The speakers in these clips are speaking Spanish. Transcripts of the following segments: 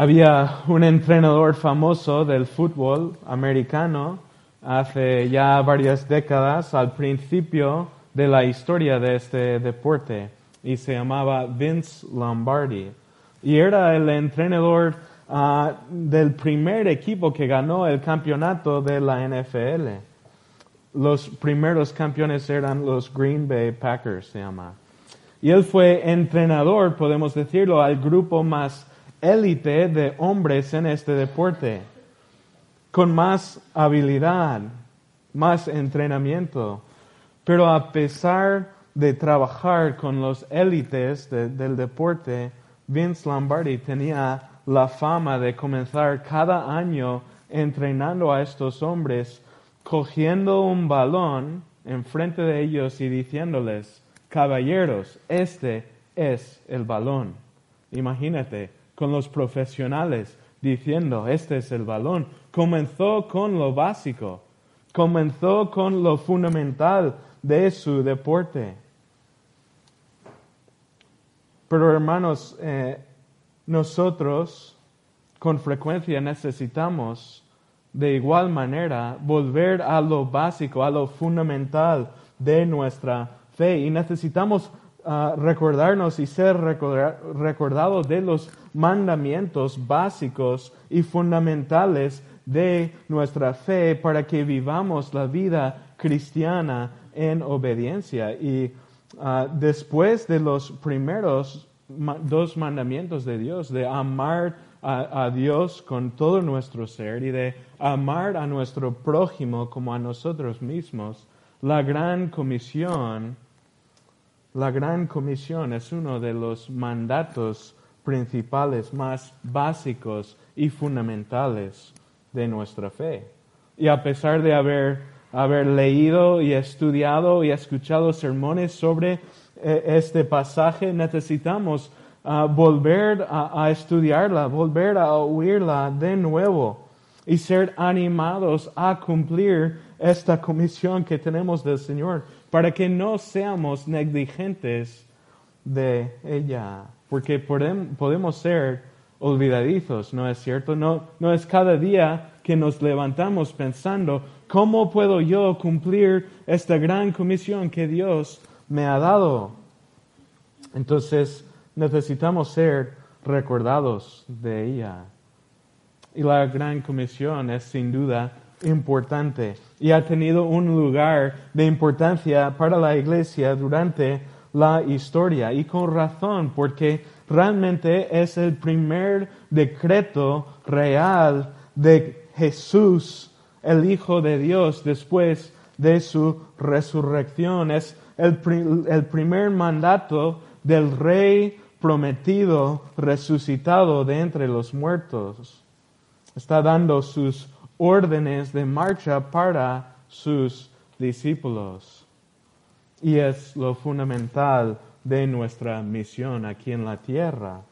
Había un entrenador famoso del fútbol americano hace ya varias décadas al principio de la historia de este deporte y se llamaba Vince Lombardi. Y era el entrenador ah, del primer equipo que ganó el campeonato de la NFL. Los primeros campeones eran los Green Bay Packers, se llama. Y él fue entrenador, podemos decirlo, al grupo más élite de hombres en este deporte, con más habilidad, más entrenamiento. Pero a pesar de trabajar con los élites del deporte, Vince Lombardi tenía la fama de comenzar cada año entrenando a estos hombres, cogiendo un balón enfrente de ellos y diciéndoles, caballeros, este es el balón. Imagínate, con los profesionales diciendo, este es el balón. Comenzó con lo básico, comenzó con lo fundamental de su deporte. Pero hermanos, eh, nosotros con frecuencia necesitamos de igual manera volver a lo básico, a lo fundamental de nuestra fe y necesitamos recordarnos y ser recordados de los mandamientos básicos y fundamentales de nuestra fe para que vivamos la vida cristiana en obediencia. Y ah, después de los primeros dos mandamientos de Dios, de amar a, Dios con todo nuestro ser y de amar a nuestro prójimo como a nosotros mismos, la gran comisión la gran comisión es uno de los mandatos principales más básicos y fundamentales de nuestra fe. Y a pesar de haber, haber leído y estudiado y escuchado sermones sobre eh, este pasaje, necesitamos ah, volver a estudiarla, volver a oírla de nuevo y ser animados a cumplir esta comisión que tenemos del Señor para que no seamos negligentes de ella, porque podemos ser olvidadizos, ¿no es cierto? No, es cada día que nos levantamos pensando, ¿cómo puedo yo cumplir esta gran comisión que Dios me ha dado? Entonces necesitamos ser recordados de ella. Y la gran comisión es sin duda importante y ha tenido un lugar de importancia para la iglesia durante la historia y con razón porque realmente es el primer decreto real de Jesús, el Hijo de Dios, después de su resurrección. Es el, el primer mandato del Rey prometido, resucitado de entre los muertos. Está dando sus órdenes de marcha para sus discípulos. Y es lo fundamental de nuestra misión aquí en la tierra.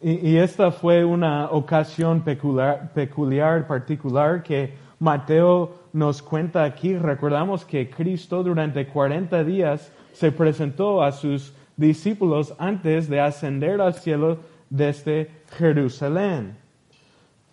Y, esta fue una ocasión peculiar, peculiar, particular que Mateo nos cuenta aquí. Recordamos que Cristo durante 40 días se presentó a sus discípulos antes de ascender al cielo desde Jerusalén.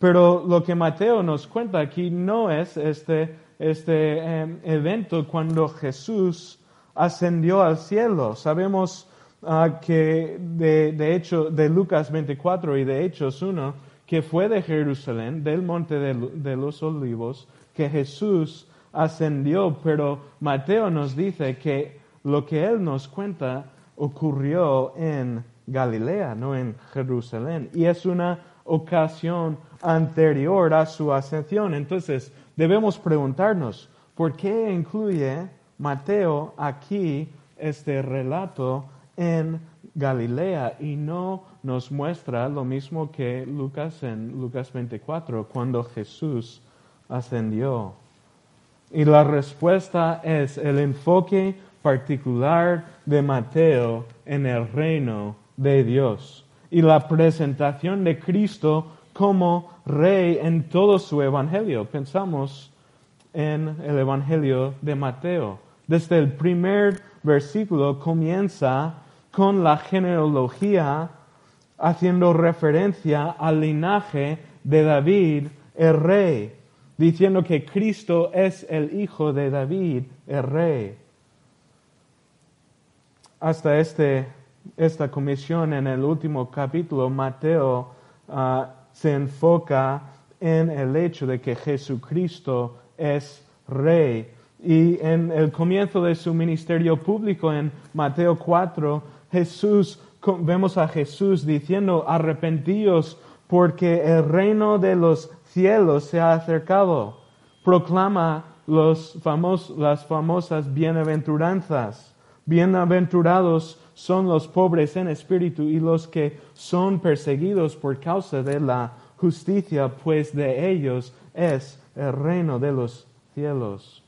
Pero lo que Mateo nos cuenta aquí no es este, este em, evento cuando Jesús ascendió al cielo. Sabemos ah, que de, de, hecho de Lucas 24 y de Hechos 1 que fue de Jerusalén, del monte de, de los olivos, que Jesús ascendió, pero Mateo nos dice que lo que él nos cuenta ocurrió en Galilea, no en Jerusalén. Y es una ocasión anterior a su ascensión. Entonces, debemos preguntarnos, ¿por qué incluye Mateo aquí este relato en Galilea y no nos muestra lo mismo que Lucas en Lucas 24, cuando Jesús ascendió? Y la respuesta es el enfoque particular de Mateo en el reino de Dios y la presentación de Cristo como rey en todo su evangelio. Pensamos en el evangelio de Mateo. Desde el primer versículo comienza con la genealogía haciendo referencia al linaje de David, el rey, diciendo que Cristo es el hijo de David, el rey. Hasta este, esta comisión en el último capítulo, Mateo ah, se enfoca en el hecho de que Jesucristo es rey. Y en el comienzo de su ministerio público, en Mateo 4, Jesús, vemos a Jesús diciendo, arrepentíos porque el reino de los cielos se ha acercado. Proclama los las famosas bienaventuranzas. Bienaventurados son los pobres en espíritu y los que son perseguidos por causa de la justicia, pues de ellos es el reino de los cielos.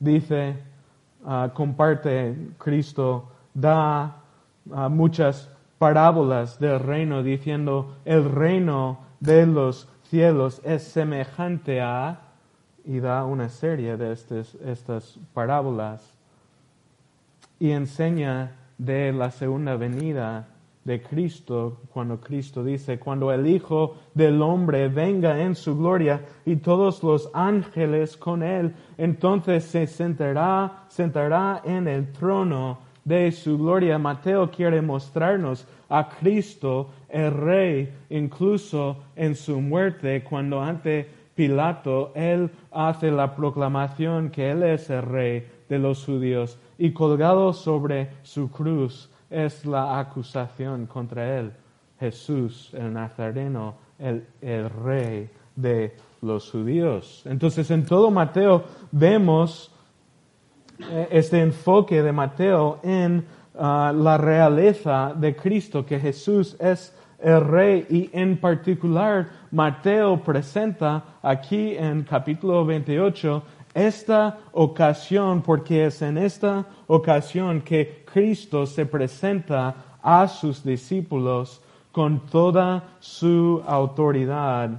Dice, ah, comparte Cristo, da ah, muchas parábolas del reino, diciendo, el reino de los cielos es semejante a, y da una serie de estas parábolas, y enseña de la segunda venida de Cristo, cuando Cristo dice, cuando el Hijo del Hombre venga en su gloria y todos los ángeles con él, entonces se sentará, sentará en el trono de su gloria. Mateo quiere mostrarnos a Cristo, el Rey, incluso en su muerte, cuando ante Pilato él hace la proclamación que él es el Rey de los judíos y colgado sobre su cruz es la acusación contra él, Jesús el Nazareno, el, rey de los judíos. Entonces en todo Mateo vemos eh, este enfoque de Mateo en ah, la realeza de Cristo, que Jesús es el rey y en particular Mateo presenta aquí en capítulo 28 esta ocasión, porque es en esta ocasión que Cristo se presenta a sus discípulos con toda su autoridad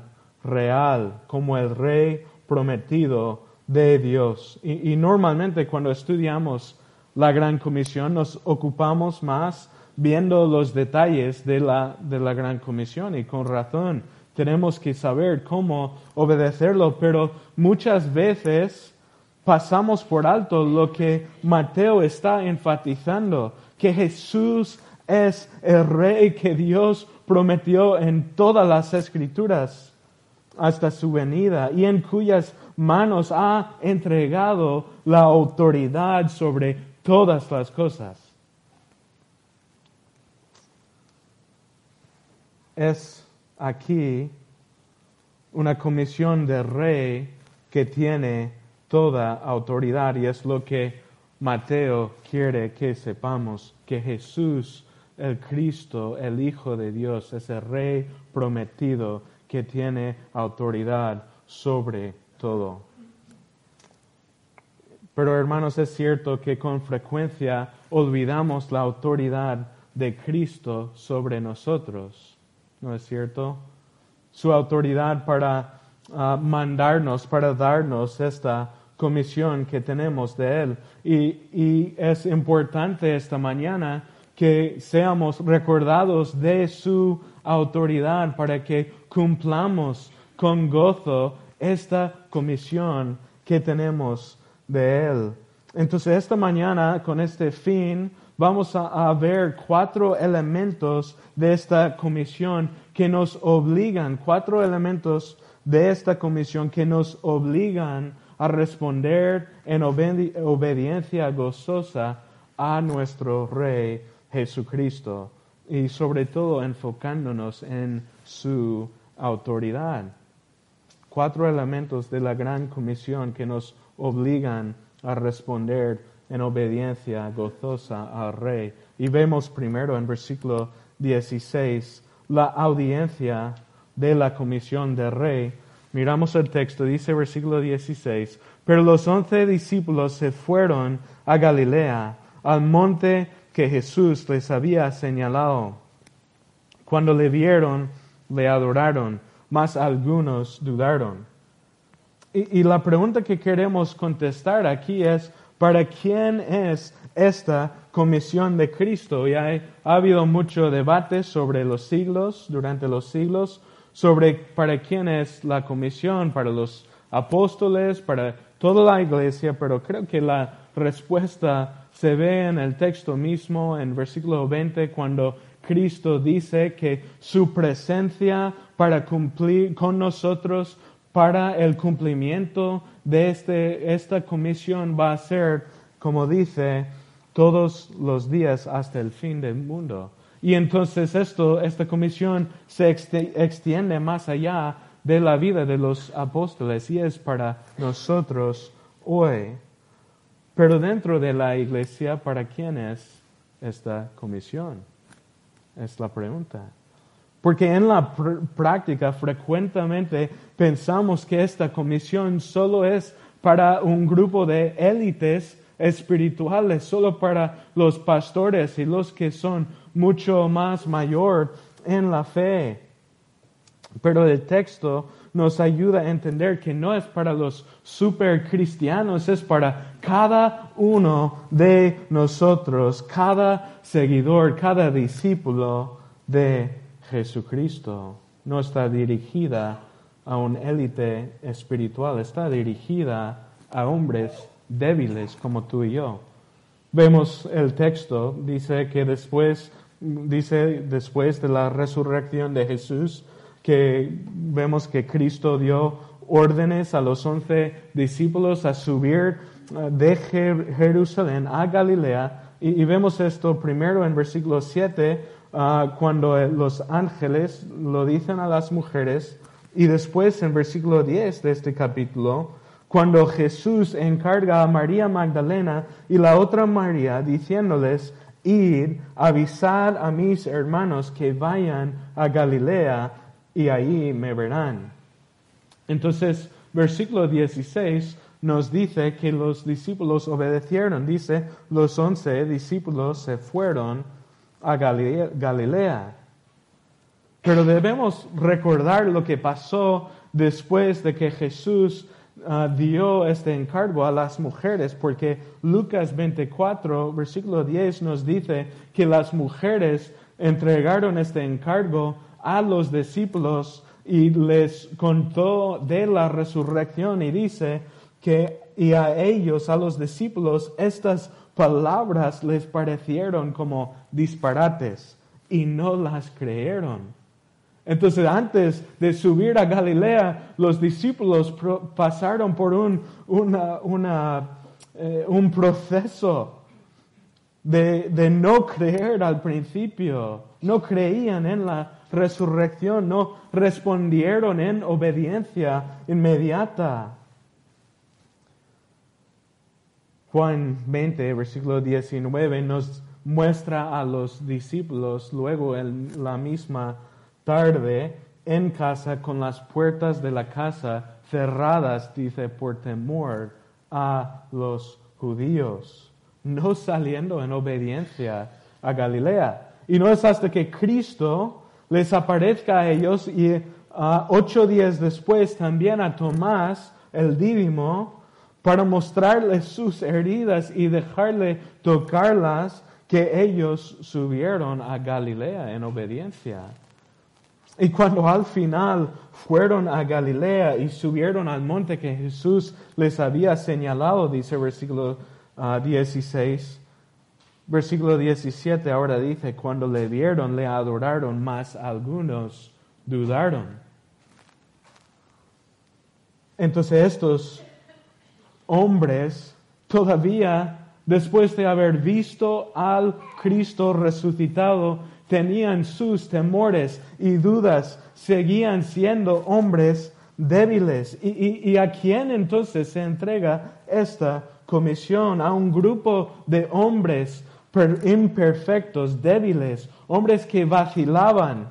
real, como el rey prometido de Dios. Y, normalmente cuando estudiamos la Gran Comisión nos ocupamos más viendo los detalles de la, de la Gran Comisión y con razón tenemos que saber cómo obedecerlo, pero muchas veces pasamos por alto lo que Mateo está enfatizando, que Jesús es el rey que Dios prometió en todas las escrituras hasta su venida y en cuyas manos ha entregado la autoridad sobre todas las cosas. Es aquí una comisión de rey que tiene toda autoridad y es lo que Mateo quiere que sepamos, que Jesús, el Cristo, el Hijo de Dios, es el Rey prometido que tiene autoridad sobre todo. Pero hermanos, es cierto que con frecuencia olvidamos la autoridad de Cristo sobre nosotros. ¿No es cierto? Su autoridad para ah, mandarnos, para darnos esta comisión que tenemos de Él. Y, y es importante esta mañana que seamos recordados de su autoridad para que cumplamos con gozo esta comisión que tenemos de Él. Entonces, esta mañana, con este fin, vamos a, ver cuatro elementos de esta comisión que nos obligan, cuatro elementos de esta comisión que nos obligan a responder en obediencia gozosa a nuestro Rey Jesucristo y sobre todo enfocándonos en su autoridad. Cuatro elementos de la gran comisión que nos obligan a responder en obediencia gozosa al Rey. Y vemos primero en versículo 16 la audiencia de la comisión del Rey Miramos el texto, dice versículo 16, pero los once discípulos se fueron a Galilea, al monte que Jesús les había señalado. Cuando le vieron, le adoraron, mas algunos dudaron. Y, y la pregunta que queremos contestar aquí es, ¿Para quién es esta comisión de Cristo? Y ha habido mucho debate sobre los siglos, durante los siglos, sobre para quién es la comisión, para los apóstoles, para toda la iglesia, pero creo que la respuesta se ve en el texto mismo, en versículo 20, cuando Cristo dice que su presencia para cumplir con nosotros, para el cumplimiento de este, esta comisión va a ser, como dice, todos los días hasta el fin del mundo. Y entonces esto, esta comisión se extiende más allá de la vida de los apóstoles y es para nosotros hoy. Pero dentro de la iglesia, ¿para quién es esta comisión? Es la pregunta. Porque en la práctica frecuentemente pensamos que esta comisión solo es para un grupo de élites espirituales, solo para los pastores y los que son mucho más mayor en la fe. Pero el texto nos ayuda a entender que no es para los super cristianos, es para cada uno de nosotros, cada seguidor, cada discípulo de Jesucristo. No está dirigida a un élite espiritual, está dirigida a hombres débiles como tú y yo. Vemos el texto, dice que después, dice después de la resurrección de Jesús, que vemos que Cristo dio órdenes a los once discípulos a subir uh, de Jerusalén a Galilea. Y, vemos esto primero en versículo 7, uh, cuando los ángeles lo dicen a las mujeres, y después en versículo 10 de este capítulo, cuando Jesús encarga a María Magdalena y la otra María, diciéndoles, ir, avisar a mis hermanos que vayan a Galilea y ahí me verán. Entonces, versículo 16 nos dice que los discípulos obedecieron. Dice, los once discípulos se fueron a Galilea. Pero debemos recordar lo que pasó después de que Jesús ah, dio este encargo a las mujeres, porque Lucas 24, versículo 10 nos dice que las mujeres entregaron este encargo a los discípulos y les contó de la resurrección y dice que y a ellos, a los discípulos, estas palabras les parecieron como disparates y no las creyeron. Entonces, antes de subir a Galilea, los discípulos pasaron por un, eh, un proceso de, de no creer al principio. No creían en la resurrección, no respondieron en obediencia inmediata. Juan 20, versículo 19, nos muestra a los discípulos luego en la misma tarde en casa con las puertas de la casa cerradas, dice, por temor a los judíos, no saliendo en obediencia a Galilea. Y no es hasta que Cristo les aparezca a ellos y uh, ocho días después también a Tomás, el dídimo, para mostrarles sus heridas y dejarle tocarlas, que ellos subieron a Galilea en obediencia. Y cuando al final fueron a Galilea y subieron al monte que Jesús les había señalado, dice versículo 16, ah, Versículo 17 ahora dice, cuando le vieron, le adoraron, mas algunos dudaron. Entonces estos hombres todavía, después de haber visto al Cristo resucitado, tenían sus temores y dudas, seguían siendo hombres débiles. ¿Y, y a quién entonces se entrega esta comisión? A un grupo de hombres imperfectos, débiles, hombres que vacilaban,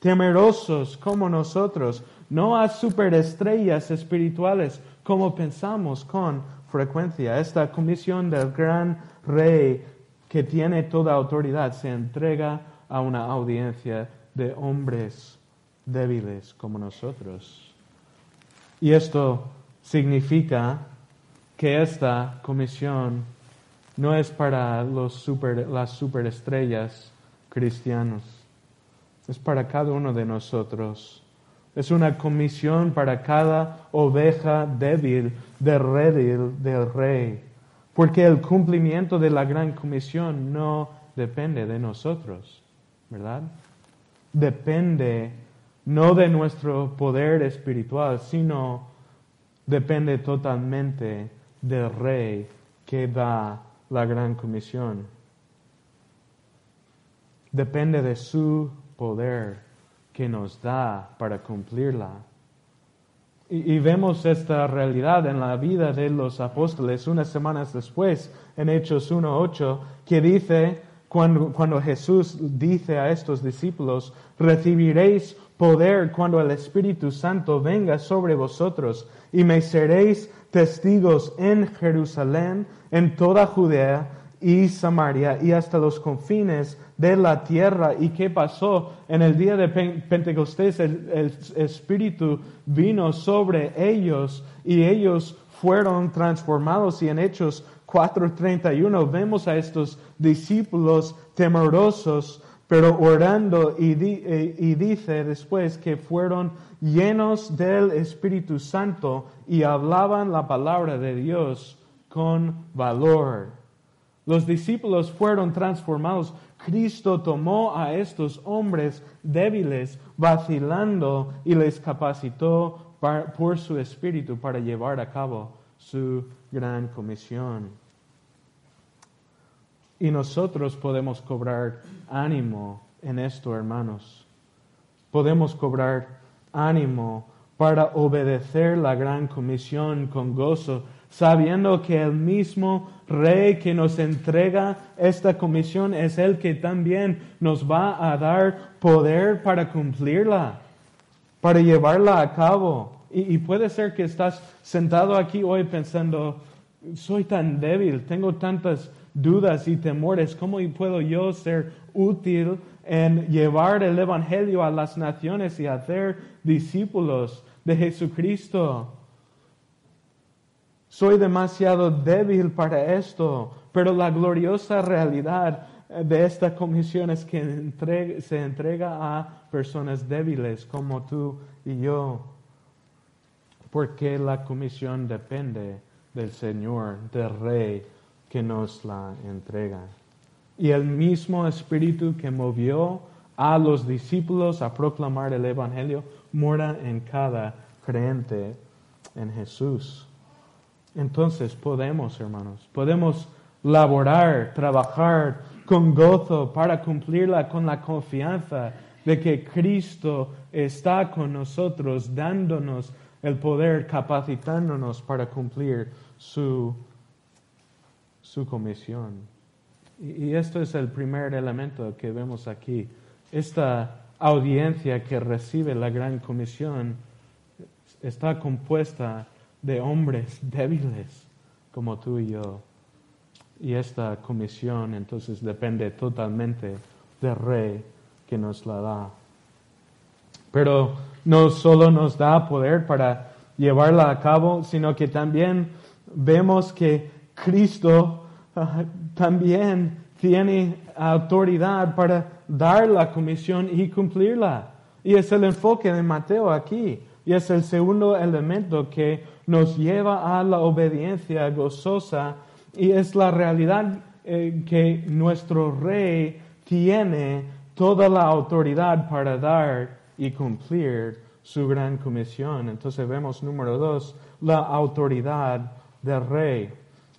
temerosos como nosotros, no a superestrellas espirituales como pensamos con frecuencia. Esta comisión del gran rey que tiene toda autoridad se entrega a una audiencia de hombres débiles como nosotros. Y esto significa que esta comisión no es para los super, las superestrellas cristianos, es para cada uno de nosotros. Es una comisión para cada oveja débil del redil del rey, porque el cumplimiento de la gran comisión no depende de nosotros, ¿verdad? Depende no de nuestro poder espiritual, sino depende totalmente del rey que da la gran comisión. Depende de su poder que nos da para cumplirla. Y, vemos esta realidad en la vida de los apóstoles unas semanas después, en Hechos 1.8, que dice, cuando, cuando Jesús dice a estos discípulos, recibiréis poder cuando el Espíritu Santo venga sobre vosotros y me seréis testigos en Jerusalén, en toda Judea y Samaria y hasta los confines de la tierra. ¿Y qué pasó? En el día de Pentecostés el, Espíritu vino sobre ellos y ellos fueron transformados y en Hechos 4:31 vemos a estos discípulos temerosos pero orando eh, y, dice después que fueron llenos del Espíritu Santo y hablaban la palabra de Dios con valor. Los discípulos fueron transformados. Cristo tomó a estos hombres débiles, vacilando, y les capacitó por su Espíritu para llevar a cabo su gran comisión. Y nosotros podemos cobrar ánimo en esto, hermanos. Podemos cobrar ánimo para obedecer la gran comisión con gozo, sabiendo que el mismo Rey que nos entrega esta comisión es el que también nos va a dar poder para cumplirla, para llevarla a cabo. Y, puede ser que estás sentado aquí hoy pensando, soy tan débil, tengo tantas dudas y temores, ¿cómo puedo yo ser útil en llevar el Evangelio a las naciones y hacer discípulos de Jesucristo? Soy demasiado débil para esto, pero la gloriosa realidad de esta comisión es que se entrega a personas débiles como tú y yo, porque la comisión depende del Señor, del Rey, que nos la entrega. Y el mismo Espíritu que movió a los discípulos a proclamar el Evangelio mora en cada creyente en Jesús. Entonces podemos, hermanos, podemos laborar, trabajar con gozo para cumplirla con la confianza de que Cristo está con nosotros, dándonos el poder, capacitándonos para cumplir su su comisión. Y, esto es el primer elemento que vemos aquí. Esta audiencia que recibe la gran comisión está compuesta de hombres débiles como tú y yo. Y esta comisión entonces depende totalmente del rey que nos la da. Pero no solo nos da poder para llevarla a cabo, sino que también vemos que Cristo también tiene autoridad para dar la comisión y cumplirla. Y es el enfoque de Mateo aquí. Y es el segundo elemento que nos lleva a la obediencia gozosa. Y es la realidad eh, que nuestro rey tiene toda la autoridad para dar y cumplir su gran comisión. Entonces vemos número dos, la autoridad del rey.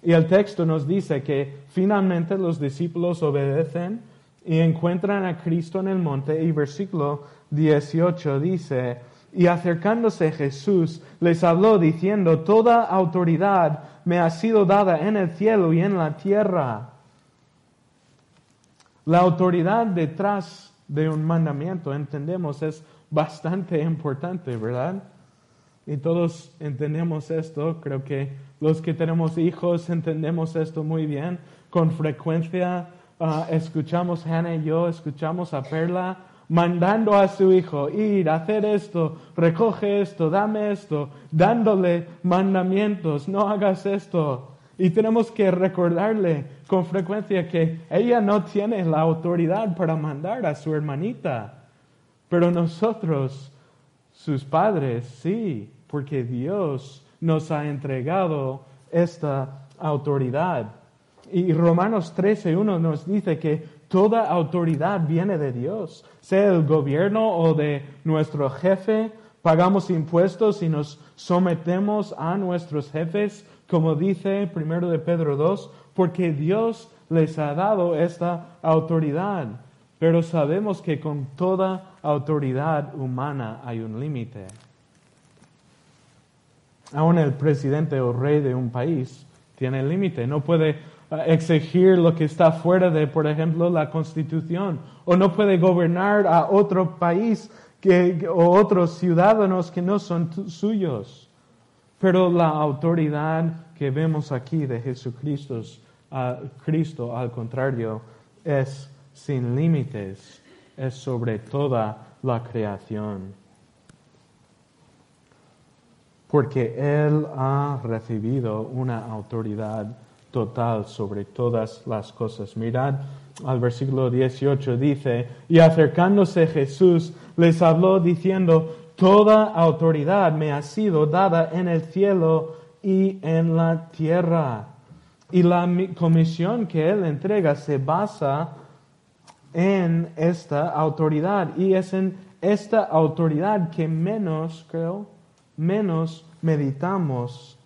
Y el texto nos dice que finalmente los discípulos obedecen y encuentran a Cristo en el monte y versículo 18 dice, y acercándose Jesús les habló diciendo, toda autoridad me ha sido dada en el cielo y en la tierra. La autoridad detrás de un mandamiento, entendemos, es bastante importante, ¿verdad? Y todos entendemos esto, creo que los que tenemos hijos entendemos esto muy bien. Con frecuencia ah, escuchamos, Hannah y yo, escuchamos a Perla mandando a su hijo, ir, hacer esto, recoge esto, dame esto, dándole mandamientos, no hagas esto. Y tenemos que recordarle con frecuencia que ella no tiene la autoridad para mandar a su hermanita, pero nosotros, sus padres, sí, porque Dios nos ha entregado esta autoridad. Y Romanos 13.1 nos dice que Toda autoridad viene de Dios, sea el gobierno o de nuestro jefe. Pagamos impuestos y nos sometemos a nuestros jefes, como dice primero de Pedro 2, porque Dios les ha dado esta autoridad. Pero sabemos que con toda autoridad humana hay un límite. Aún el presidente o rey de un país tiene límite, no puede exigir lo que está fuera de, por ejemplo, la constitución, o no puede gobernar a otro país que, o otros ciudadanos que no son suyos. Pero la autoridad que vemos aquí de Jesucristo, Cristo, al contrario, es sin límites, es sobre toda la creación. Porque Él ha recibido una autoridad total sobre todas las cosas. Mirad al versículo 18 dice, y acercándose Jesús les habló diciendo, toda autoridad me ha sido dada en el cielo y en la tierra. Y la comisión que él entrega se basa en esta autoridad y es en esta autoridad que menos, creo, menos meditamos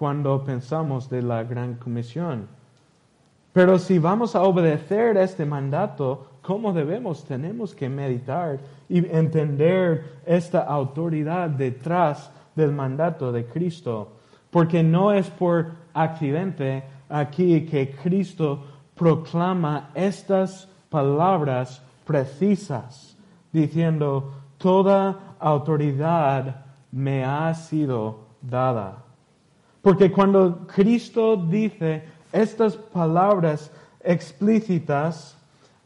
cuando pensamos de la gran comisión. Pero si vamos a obedecer este mandato, ¿cómo debemos? Tenemos que meditar y entender esta autoridad detrás del mandato de Cristo. Porque no es por accidente aquí que Cristo proclama estas palabras precisas, diciendo, toda autoridad me ha sido dada. Porque cuando Cristo dice estas palabras explícitas,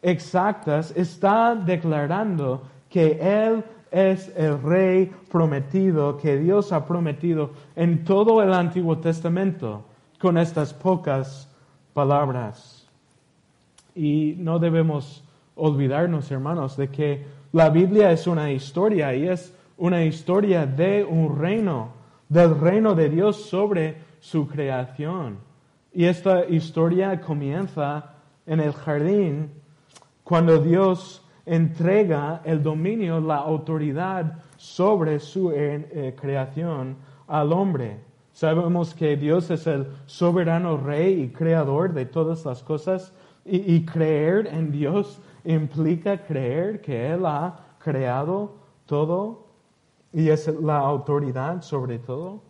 exactas, está declarando que Él es el rey prometido, que Dios ha prometido en todo el Antiguo Testamento con estas pocas palabras. Y no debemos olvidarnos, hermanos, de que la Biblia es una historia y es una historia de un reino del reino de Dios sobre su creación. Y esta historia comienza en el jardín cuando Dios entrega el dominio, la autoridad sobre su eh, eh, creación al hombre. Sabemos que Dios es el soberano rey y creador de todas las cosas y, y creer en Dios implica creer que Él ha creado todo y es la autoridad sobre todo.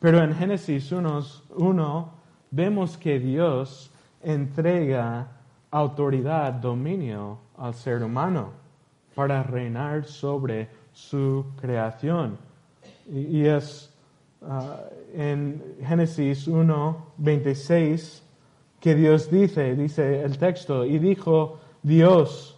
Pero en Génesis 1, vemos que Dios entrega autoridad, dominio al ser humano para reinar sobre su creación. Y, es ah, en Génesis 1, 26 que Dios dice, dice el texto, y dijo Dios,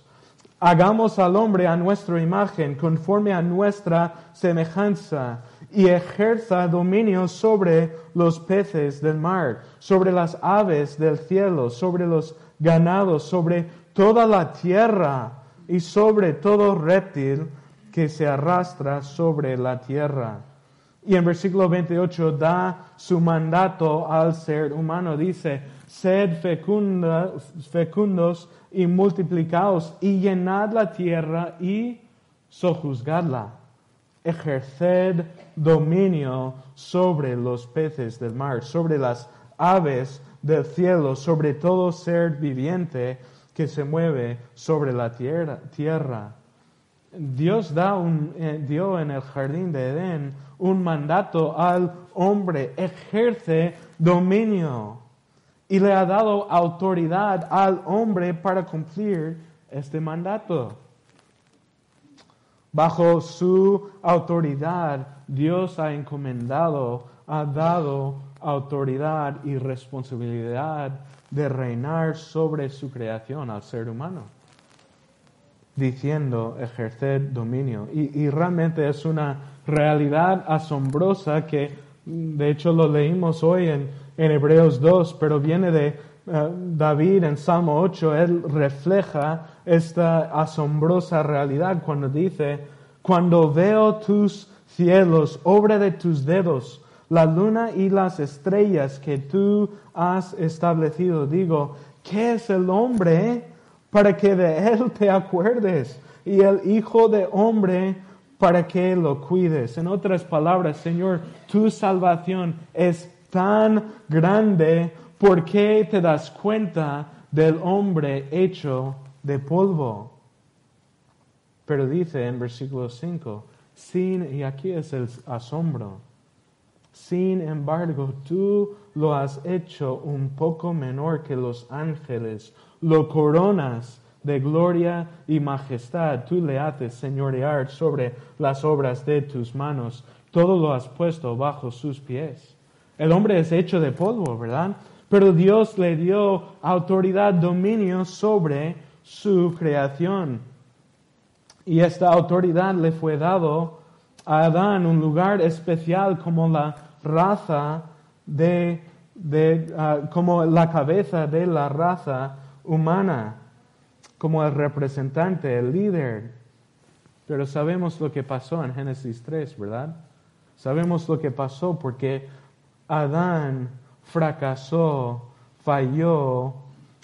Hagamos al hombre a nuestra imagen, conforme a nuestra semejanza, y ejerza dominio sobre los peces del mar, sobre las aves del cielo, sobre los ganados, sobre toda la tierra y sobre todo reptil que se arrastra sobre la tierra. Y en versículo 28 da su mandato al ser humano. Dice, sed fecundos y multiplicaos y llenad la tierra y sojuzgadla. Ejerced dominio sobre los peces del mar, sobre las aves del cielo, sobre todo ser viviente que se mueve sobre la tierra. Dios da un, eh, dio en el jardín de Edén un mandato al hombre, ejerce dominio y le ha dado autoridad al hombre para cumplir este mandato. Bajo su autoridad, Dios ha encomendado, ha dado autoridad y responsabilidad de reinar sobre su creación al ser humano. Diciendo ejercer dominio. Y, realmente es una realidad asombrosa que de hecho lo leímos hoy en, en Hebreos 2, pero viene de eh, David en Salmo 8, él refleja esta asombrosa realidad cuando dice, cuando veo tus cielos, obra de tus dedos, la luna y las estrellas que tú has establecido, digo, ¿qué es el hombre para que de él te acuerdes? Y el Hijo de hombre para que lo cuides. En otras palabras, Señor, tu salvación es tan grande, ¿por qué te das cuenta del hombre hecho de polvo? Pero dice en versículo 5, sin, y aquí es el asombro, sin embargo, tú lo has hecho un poco menor que los ángeles, lo coronas de gloria y majestad, tú le haces señorear sobre las obras de tus manos, todo lo has puesto bajo sus pies. El hombre es hecho de polvo, ¿verdad? Pero Dios le dio autoridad, dominio sobre su creación. Y esta autoridad le fue dado a Adán un lugar especial como la raza de, ah, como la cabeza de la raza humana, como el representante, el líder. Pero sabemos lo que pasó en Génesis 3, ¿verdad? Sabemos lo que pasó porque Adán fracasó, falló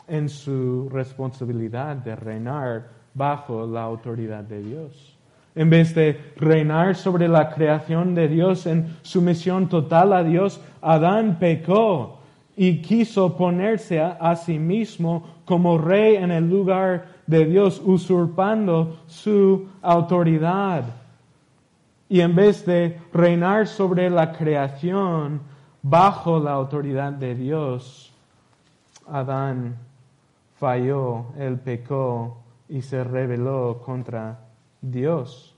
en su responsabilidad de reinar bajo la autoridad de Dios. En vez de reinar sobre la creación de Dios en sumisión total a Dios, Adán pecó y quiso ponerse a, sí mismo como rey en el lugar de Dios, usurpando su autoridad. Y en vez de reinar sobre la creación bajo la autoridad de Dios, Adán falló, él pecó y se rebeló contra Dios.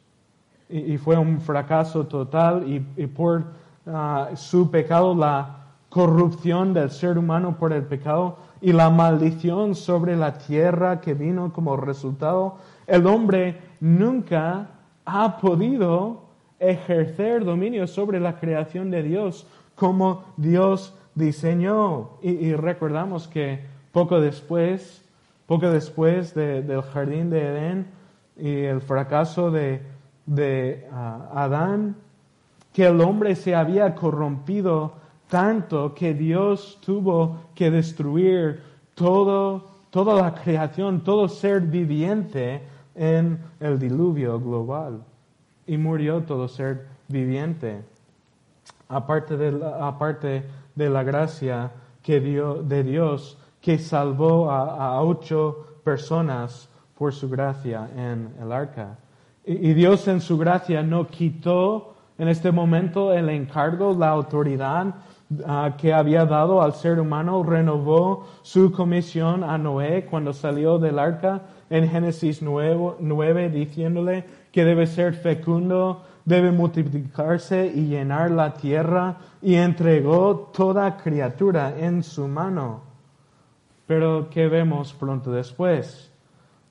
Y, fue un fracaso total y, por ah, su pecado, la corrupción del ser humano por el pecado y la maldición sobre la tierra que vino como resultado, el hombre nunca ha podido ejercer dominio sobre la creación de Dios como Dios diseñó. Y, recordamos que poco después, poco después del jardín de Edén, y el fracaso de, de ah, Adán, que el hombre se había corrompido tanto que Dios tuvo que destruir todo, toda la creación, todo ser viviente en el diluvio global. Y murió todo ser viviente. Aparte de la, aparte de la gracia que dio, de Dios que salvó a ocho personas por su gracia en el arca. Y, Dios en su gracia no quitó en este momento el encargo, la autoridad que había dado al ser humano, renovó su comisión a Noé cuando salió del arca en Génesis 9, 9 diciéndole que debe ser fecundo, debe multiplicarse y llenar la tierra y entregó toda criatura en su mano. Pero ¿qué vemos pronto después?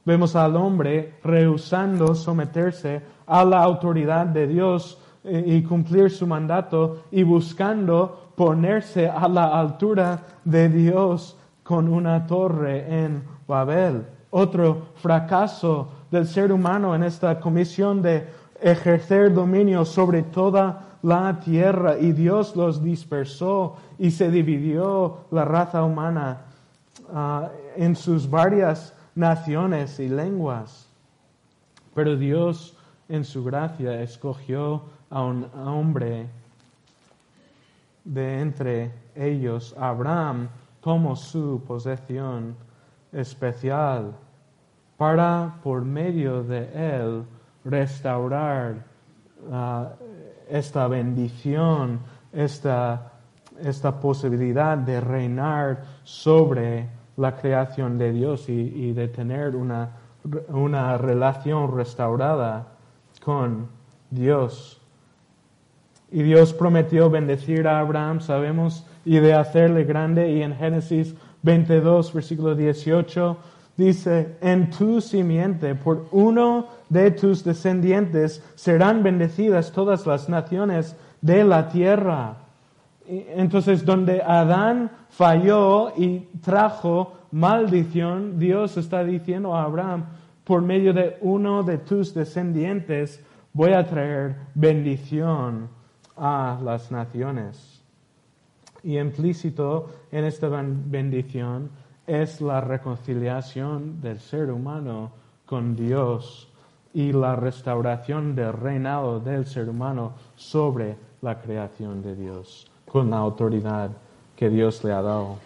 Vemos al hombre rehusando someterse a la autoridad de Dios eh, y cumplir su mandato y buscando ponerse a la altura de Dios con una torre en Babel. Otro fracaso del ser humano en esta comisión de ejercer dominio sobre toda la tierra y Dios los dispersó y se dividió la raza humana ah, en sus varias naciones y lenguas. Pero Dios en su gracia escogió a un hombre de entre ellos, Abraham, como su posesión especial, para por medio de él restaurar ah, esta bendición, esta, esta posibilidad de reinar sobre la creación de Dios y, de tener una, una relación restaurada con Dios. Y Dios prometió bendecir a Abraham, sabemos, y de hacerle grande. Y en Génesis 22, versículo 18, dice, en tu simiente, por uno de tus descendientes, serán bendecidas todas las naciones de la tierra. Entonces, donde Adán falló y trajo maldición, Dios está diciendo a Abraham, por medio de uno de tus descendientes, voy a traer bendición a las naciones. Y implícito en esta bendición es la reconciliación del ser humano con Dios y la restauración del reinado del ser humano sobre la creación de Dios, con la autoridad que Dios le ha dado.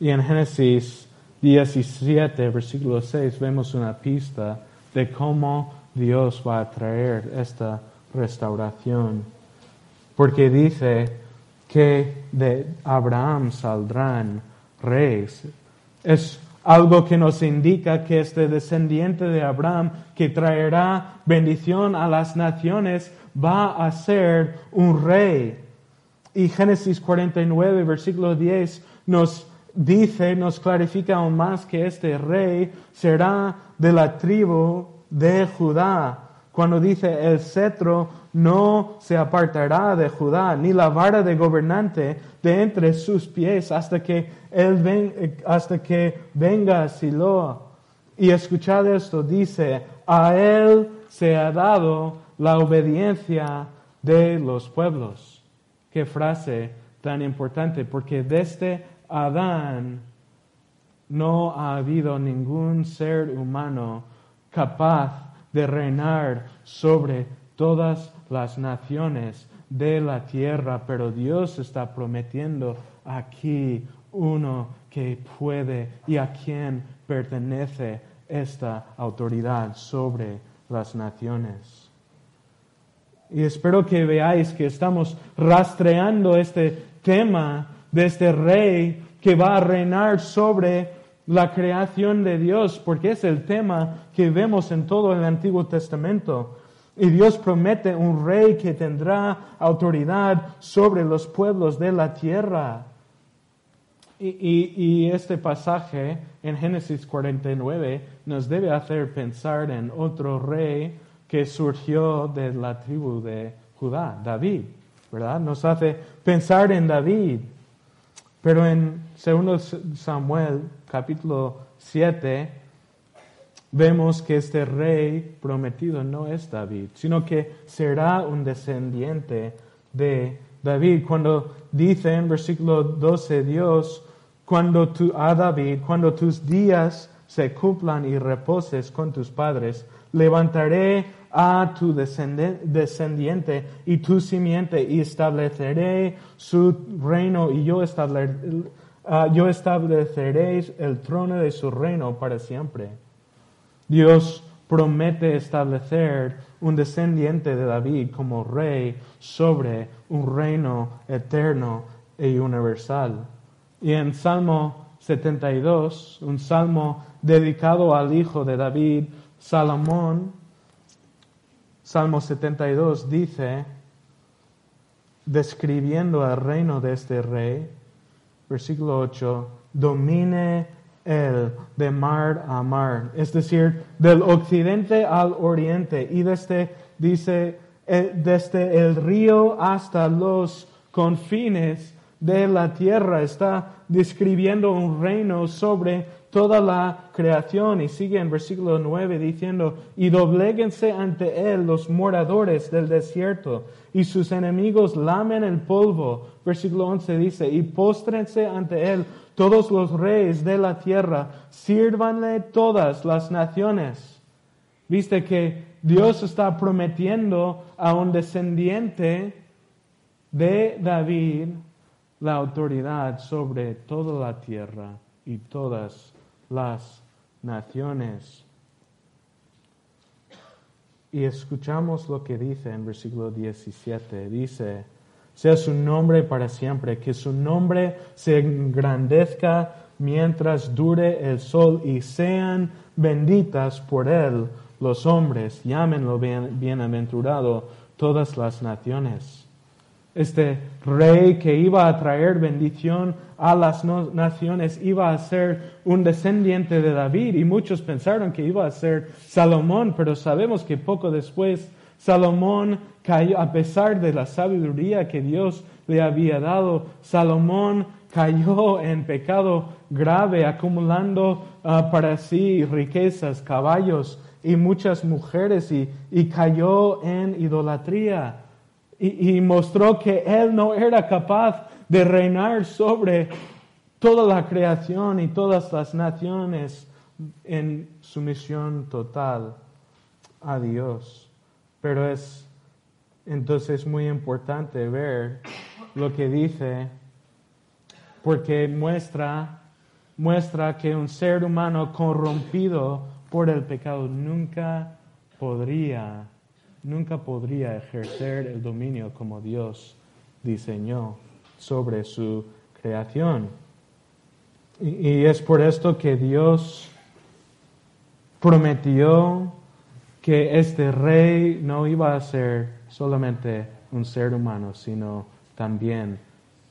Y en Génesis 17, versículo 6, vemos una pista de cómo Dios va a traer esta restauración. Porque dice que de Abraham saldrán reyes. Es algo que nos indica que este descendiente de Abraham que traerá bendición a las naciones va a ser un rey. Y Génesis 49, versículo 10 nos dice, nos clarifica aún más que este rey será de la tribu de Judá. Cuando dice el cetro no se apartará de Judá, ni la vara de gobernante de entre sus pies hasta que él ven, hasta que venga Silo. Y escuchad esto, dice, a él se ha dado la obediencia de los pueblos. Qué frase tan importante, porque desde Adán no ha habido ningún ser humano capaz de reinar sobre todas las naciones de la tierra, pero Dios está prometiendo aquí uno que puede y a quien pertenece esta autoridad sobre las naciones. Y espero que veáis que estamos rastreando este tema de este rey que va a reinar sobre la creación de Dios, porque es el tema que vemos en todo el Antiguo Testamento. Y Dios promete un rey que tendrá autoridad sobre los pueblos de la tierra. Y, este pasaje en Génesis 49 nos debe hacer pensar en otro rey que surgió de la tribu de Judá, David, ¿verdad? Nos hace pensar en David. Pero en 2 Samuel capítulo 7 vemos que este rey prometido no es David, sino que será un descendiente de David. Cuando dice en versículo 12 Dios, cuando tú, a David, cuando tus días se cumplan y reposes con tus padres, levantaré a tu descendiente y tu simiente y estableceré su reino y yo, ah, estableceré el trono de su reino para siempre. Dios promete establecer un descendiente de David como rey sobre un reino eterno e universal. Y en Salmo 72, un salmo dedicado al hijo de David, Salomón, Salmo 72 dice, describiendo el reino de este rey, versículo 8, domine él de mar a mar, es decir, del occidente al oriente y desde, dice, eh, desde el río hasta los confines de la tierra. Está describiendo un reino sobre toda la creación y sigue en versículo 9 diciendo, y dobléguense ante él los moradores del desierto y sus enemigos lamen el polvo. Versículo 11 dice, y póstrense ante él todos los reyes de la tierra, sírvanle todas las naciones. Viste que Dios está prometiendo a un descendiente de David la autoridad sobre toda la tierra y todas las naciones. Y escuchamos lo que dice en versículo 17. Dice, sea su nombre para siempre, que su nombre se engrandezca mientras dure el sol y sean benditas por él los hombres, llámenlo bien, bienaventurado todas las naciones. Este rey que iba a traer bendición a las naciones, iba a ser un descendiente de David y muchos pensaron que iba a ser Salomón, pero sabemos que poco después Salomón cayó, a pesar de la sabiduría que Dios le había dado, Salomón cayó en pecado grave, acumulando ah, para sí riquezas, caballos y muchas mujeres y, y cayó en idolatría y, mostró que él no era capaz de reinar sobre toda la creación y todas las naciones en sumisión total a Dios. Pero es entonces muy importante ver lo que dice porque muestra muestra que un ser humano corrompido por el pecado nunca podría nunca podría ejercer el dominio como Dios diseñó sobre su creación. Y, es por esto que Dios prometió que este rey no iba a ser solamente un ser humano, sino también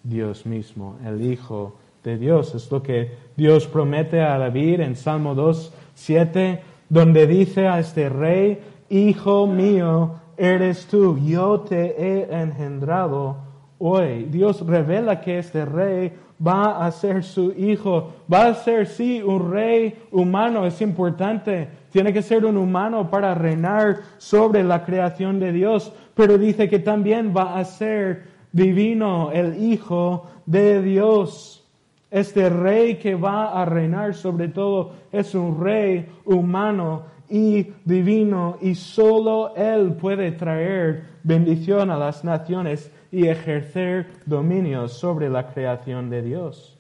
Dios mismo, el Hijo de Dios. Es lo que Dios promete a David en Salmo 2, 7, donde dice a este rey, Hijo mío eres tú, yo te he engendrado hoy. Dios revela que este rey va a ser su hijo, va a ser, sí, un rey humano, es importante. Tiene que ser un humano para reinar sobre la creación de Dios, pero dice que también va a ser divino, el Hijo de Dios. Este rey que va a reinar sobre todo es un rey humano y divino y solo Él puede traer bendición a las naciones y ejercer dominio sobre la creación de Dios.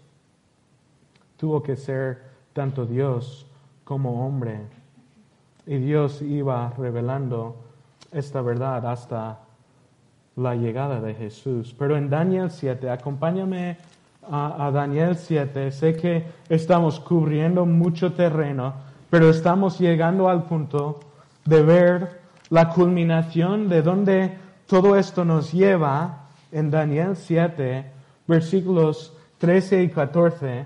Tuvo que ser tanto Dios como hombre y Dios iba revelando esta verdad hasta la llegada de Jesús. Pero en Daniel 7, acompáñame a, a Daniel 7, sé que estamos cubriendo mucho terreno, pero estamos llegando al punto de ver la culminación de donde todo esto nos lleva en Daniel 7, versículos 13 y 14.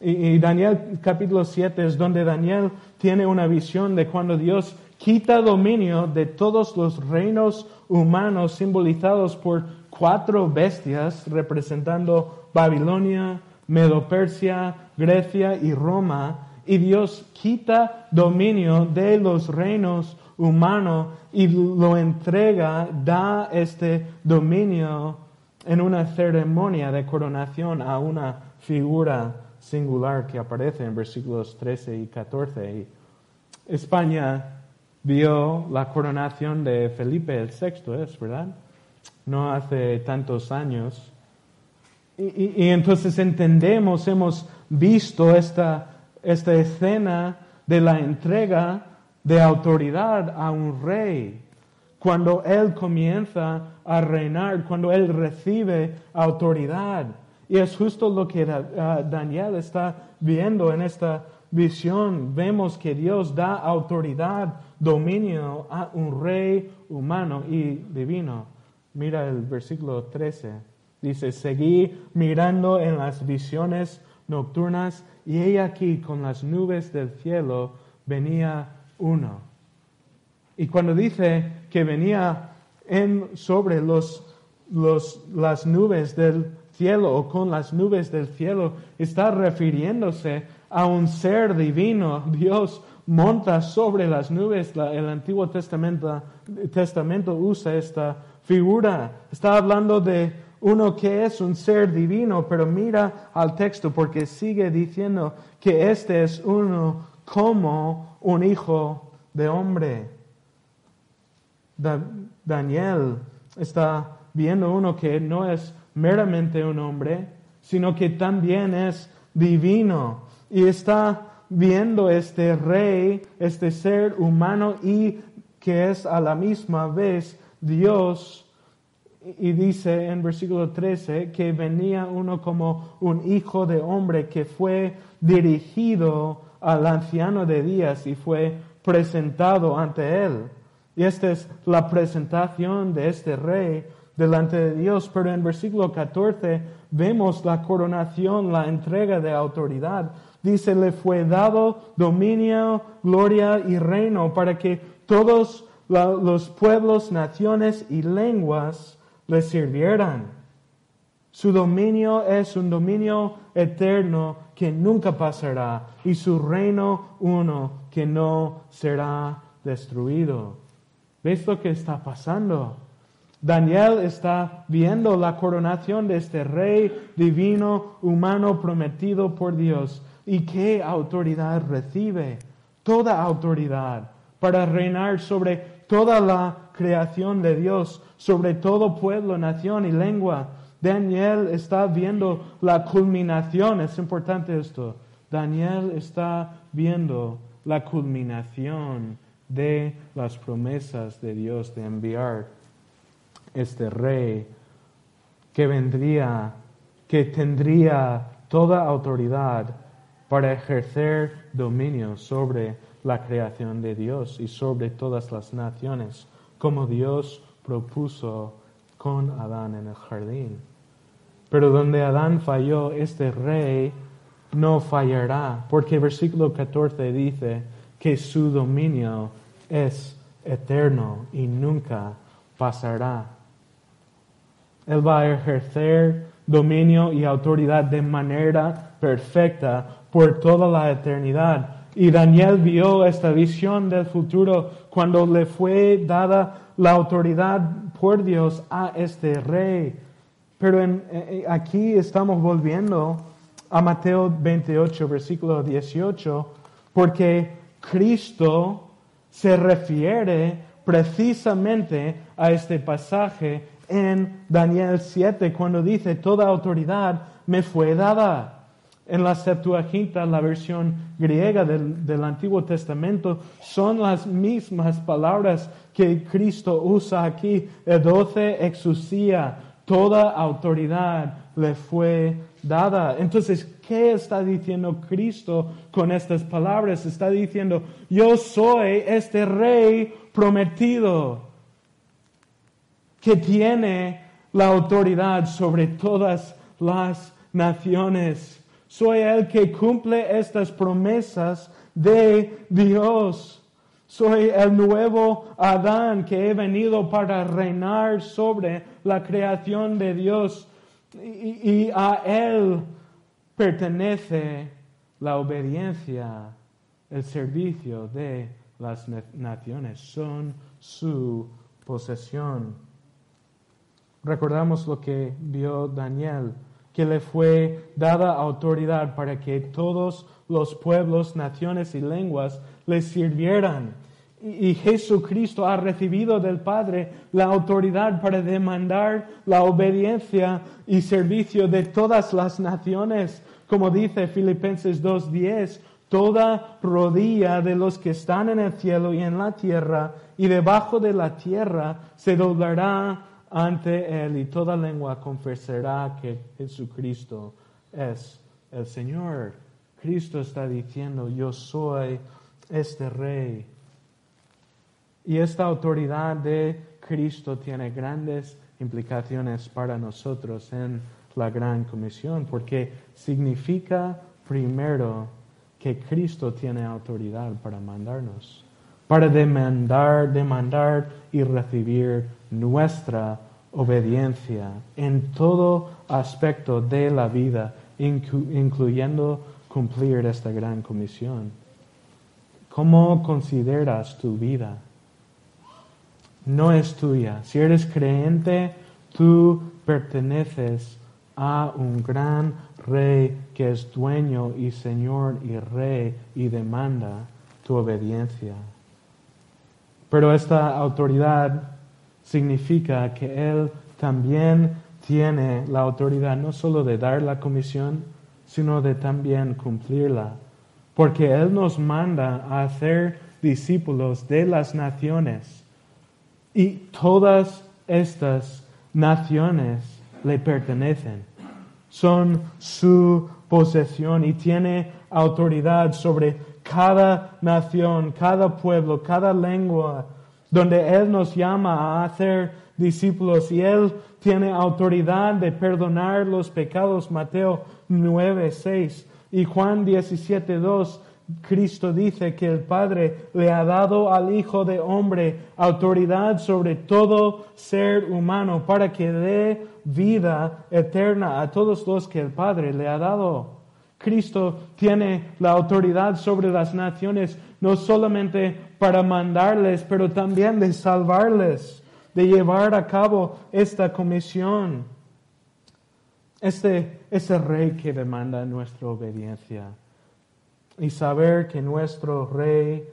Y, Daniel capítulo 7 es donde Daniel tiene una visión de cuando Dios quita dominio de todos los reinos humanos simbolizados por cuatro bestias representando Babilonia, Medo-Persia, Grecia y Roma y Dios quita dominio de los reinos humanos y lo entrega, da este dominio en una ceremonia de coronación a una figura singular que aparece en versículos 13 y 14. España vio la coronación de Felipe el VI, ¿es verdad? No hace tantos años. y entonces entendemos, hemos visto esta esta escena de la entrega de autoridad a un rey. Cuando él comienza a reinar, cuando él recibe autoridad. Y es justo lo que ah, Daniel está viendo en esta visión. Vemos que Dios da autoridad, dominio a un rey humano y divino. Mira el versículo 13. Dice, seguí mirando en las visiones nocturnas y he aquí con las nubes del cielo venía uno. Y cuando dice que venía en, sobre los, los, las nubes del cielo o con las nubes del cielo, está refiriéndose a un ser divino. Dios monta sobre las nubes. el Antiguo Testamento, Testamento usa esta figura. Está hablando de uno que es un ser divino, pero mira al texto porque sigue diciendo que este es uno como un hijo de hombre. Daniel está viendo uno que no es meramente un hombre, sino que también es divino. Y está viendo este rey, este ser humano y que es a la misma vez Dios y dice en versículo 13 que venía uno como un hijo de hombre que fue dirigido al anciano de días y fue presentado ante él. Y esta es la presentación de este rey delante de Dios. Pero en versículo 14 vemos la coronación, la entrega de autoridad. Dice, le fue dado dominio, gloria y reino para que todos los pueblos, naciones y lenguas le sirvieran. Su dominio es un dominio eterno que nunca pasará y su reino uno que no será destruido. ¿Ves lo que está pasando? Daniel está viendo la coronación de este rey divino, humano, prometido por Dios. ¿Y qué autoridad recibe? Toda autoridad para reinar sobre toda la creación de Dios, sobre todo pueblo, nación y lengua. Daniel está viendo la culminación, es importante esto. Daniel está viendo la culminación de las promesas de Dios de enviar este rey que vendría, que tendría toda autoridad para ejercer dominio sobre la creación de Dios y sobre todas las naciones, como Dios propuso con Adán en el jardín. Pero donde Adán falló, este rey no fallará, porque versículo 14 dice que su dominio es eterno y nunca pasará. Él va a ejercer dominio y autoridad de manera perfecta por toda la eternidad. Y Daniel vio esta visión del futuro cuando le fue dada la autoridad por Dios a este rey. Pero en, aquí estamos volviendo a Mateo 28, versículo 18, porque Cristo se refiere precisamente a este pasaje en Daniel 7 cuando dice, toda autoridad me fue dada. En la Septuaginta, la versión griega del, del, Antiguo Testamento, son las mismas palabras que Cristo usa aquí. El 12 exusía, toda autoridad le fue dada. Entonces, ¿qué está diciendo Cristo con estas palabras? Está diciendo, yo soy este rey prometido que tiene la autoridad sobre todas las naciones. Soy el que cumple estas promesas de Dios. Soy el nuevo Adán que he venido para reinar sobre la creación de Dios y, a Él pertenece la obediencia, el servicio de las naciones. Son su posesión. Recordamos lo que vio Daniel, que le fue dada autoridad para que todos los pueblos, naciones y lenguas le sirvieran. Y Jesucristo ha recibido del Padre la autoridad para demandar la obediencia y servicio de todas las naciones. Como dice Filipenses 2.10, toda rodilla de los que están en el cielo y en la tierra y debajo de la tierra se doblará ante Él y toda lengua confesará que Jesucristo es el Señor. Cristo está diciendo, yo soy este rey. Y esta autoridad de Cristo tiene grandes implicaciones para nosotros en la gran comisión, porque significa primero que Cristo tiene autoridad para mandarnos, para demandar, demandar y recibir nuestra obediencia en todo aspecto de la vida, incluyendo cumplir esta gran comisión. ¿Cómo consideras tu vida? No es tuya. Si eres creyente, tú perteneces a un gran rey que es dueño y señor y rey y demanda tu obediencia. Pero esta autoridad significa que Él también tiene la autoridad no solo de dar la comisión, sino de también cumplirla. Porque Él nos manda a hacer discípulos de las naciones. Y todas estas naciones le pertenecen. Son su posesión y tiene autoridad sobre cada nación, cada pueblo, cada lengua, donde Él nos llama a hacer discípulos y Él tiene autoridad de perdonar los pecados. Mateo 9, 6 y Juan 17, 2. Cristo dice que el Padre le ha dado al Hijo de Hombre autoridad sobre todo ser humano para que dé vida eterna a todos los que el Padre le ha dado. Cristo tiene la autoridad sobre las naciones no solamente para mandarles, pero también de salvarles, de llevar a cabo esta comisión. Este, este rey que demanda nuestra obediencia y saber que nuestro rey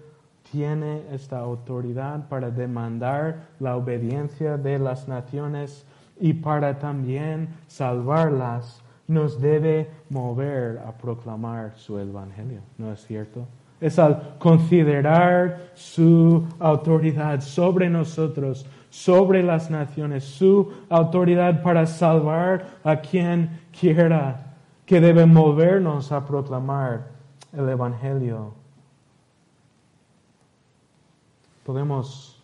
tiene esta autoridad para demandar la obediencia de las naciones y para también salvarlas, nos debe mover a proclamar su evangelio, ¿no es cierto? Es al considerar su autoridad sobre nosotros, sobre las naciones, su autoridad para salvar a quien quiera, que debe movernos a proclamar el Evangelio. Podemos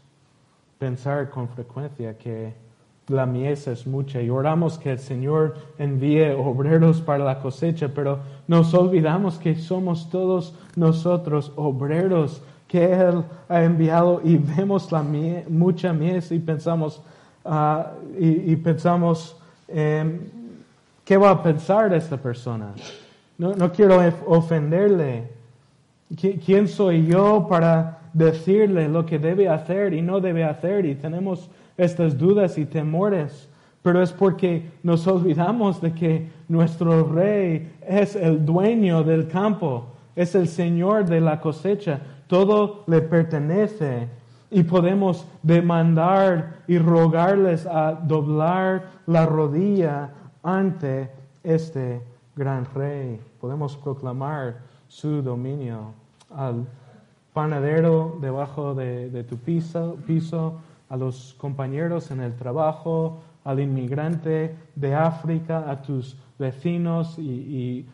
pensar con frecuencia que la mies es mucha y oramos que el Señor envíe obreros para la cosecha, pero nos olvidamos que somos todos nosotros obreros que Él ha enviado y vemos la mucha mies y pensamos, ah, y, pensamos, ¿qué va a pensar esta persona? No, no quiero ofenderle. ¿Quién soy yo para decirle lo que debe hacer y no debe hacer? Y tenemos estas dudas y temores, pero es porque nos olvidamos de que nuestro rey es el dueño del campo, es el Señor de la cosecha, todo le pertenece y podemos demandar y rogarles a doblar la rodilla ante este gran rey. Podemos proclamar su dominio al panadero debajo de, tu piso, a los compañeros en el trabajo, al inmigrante de África, a tus vecinos y,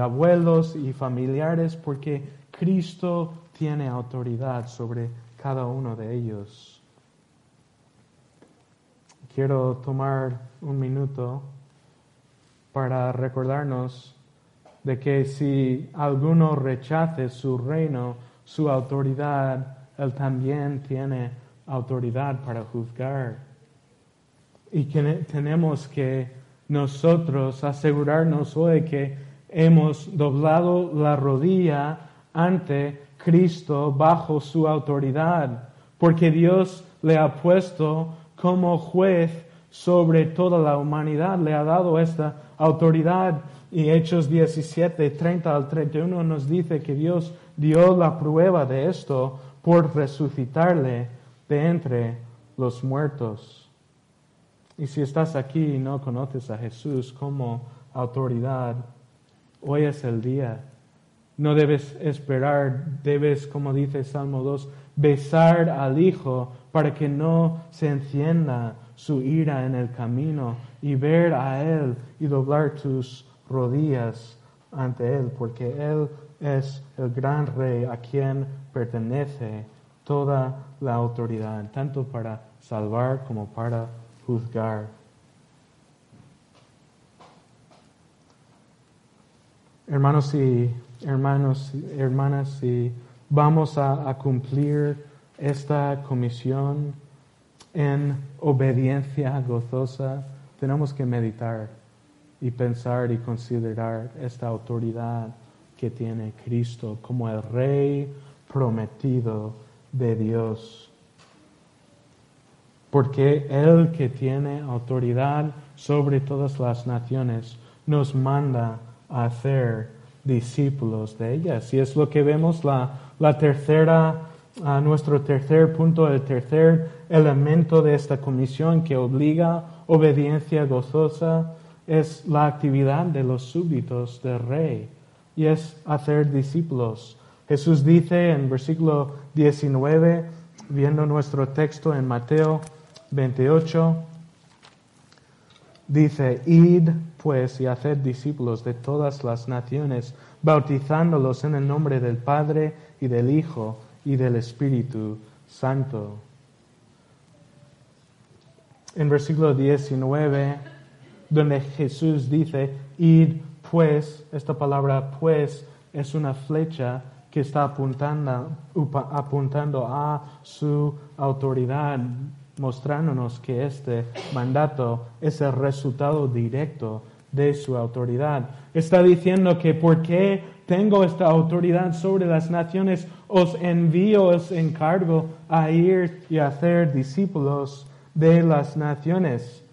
abuelos y familiares, porque Cristo tiene autoridad sobre cada uno de ellos. Quiero tomar un minuto para recordarnos de que si alguno rechace su reino, su autoridad, él también tiene autoridad para juzgar. Y que tenemos que nosotros asegurarnos hoy que hemos doblado la rodilla ante Cristo bajo su autoridad, porque Dios le ha puesto como juez sobre toda la humanidad, le ha dado esta autoridad. Y Hechos 17, 30 al 31 nos dice que Dios dio la prueba de esto por resucitarle de entre los muertos. Y si estás aquí y no conoces a Jesús como autoridad, hoy es el día. No debes esperar, debes, como dice Salmo 2, besar al Hijo para que no se encienda su ira en el camino y ver a Él y doblar tus rodillas ante Él, porque Él es el gran rey a quien pertenece toda la autoridad, tanto para salvar como para juzgar. Hermanos y hermanos, hermanas, si vamos a cumplir esta comisión, en obediencia gozosa, tenemos que meditar y pensar y considerar esta autoridad que tiene Cristo como el Rey prometido de Dios. Porque Él que tiene autoridad sobre todas las naciones nos manda a hacer discípulos de ellas. Y es lo que vemos la, la tercera nuestro tercer punto, el tercer elemento de esta comisión que obliga obediencia gozosa es la actividad de los súbditos del rey y es hacer discípulos. Jesús dice en versículo 19, viendo nuestro texto en Mateo 28, dice, id pues y haced discípulos de todas las naciones, bautizándolos en el nombre del Padre y del Hijo y del Espíritu Santo. en versículo 19, donde Jesús dice, id pues, esta palabra pues es una flecha que está apuntando, apuntando a su autoridad, mostrándonos que este mandato es el resultado directo de su autoridad. Está diciendo que porque tengo esta autoridad sobre las naciones, os envío, os encargo a ir y hacer discípulos de las naciones.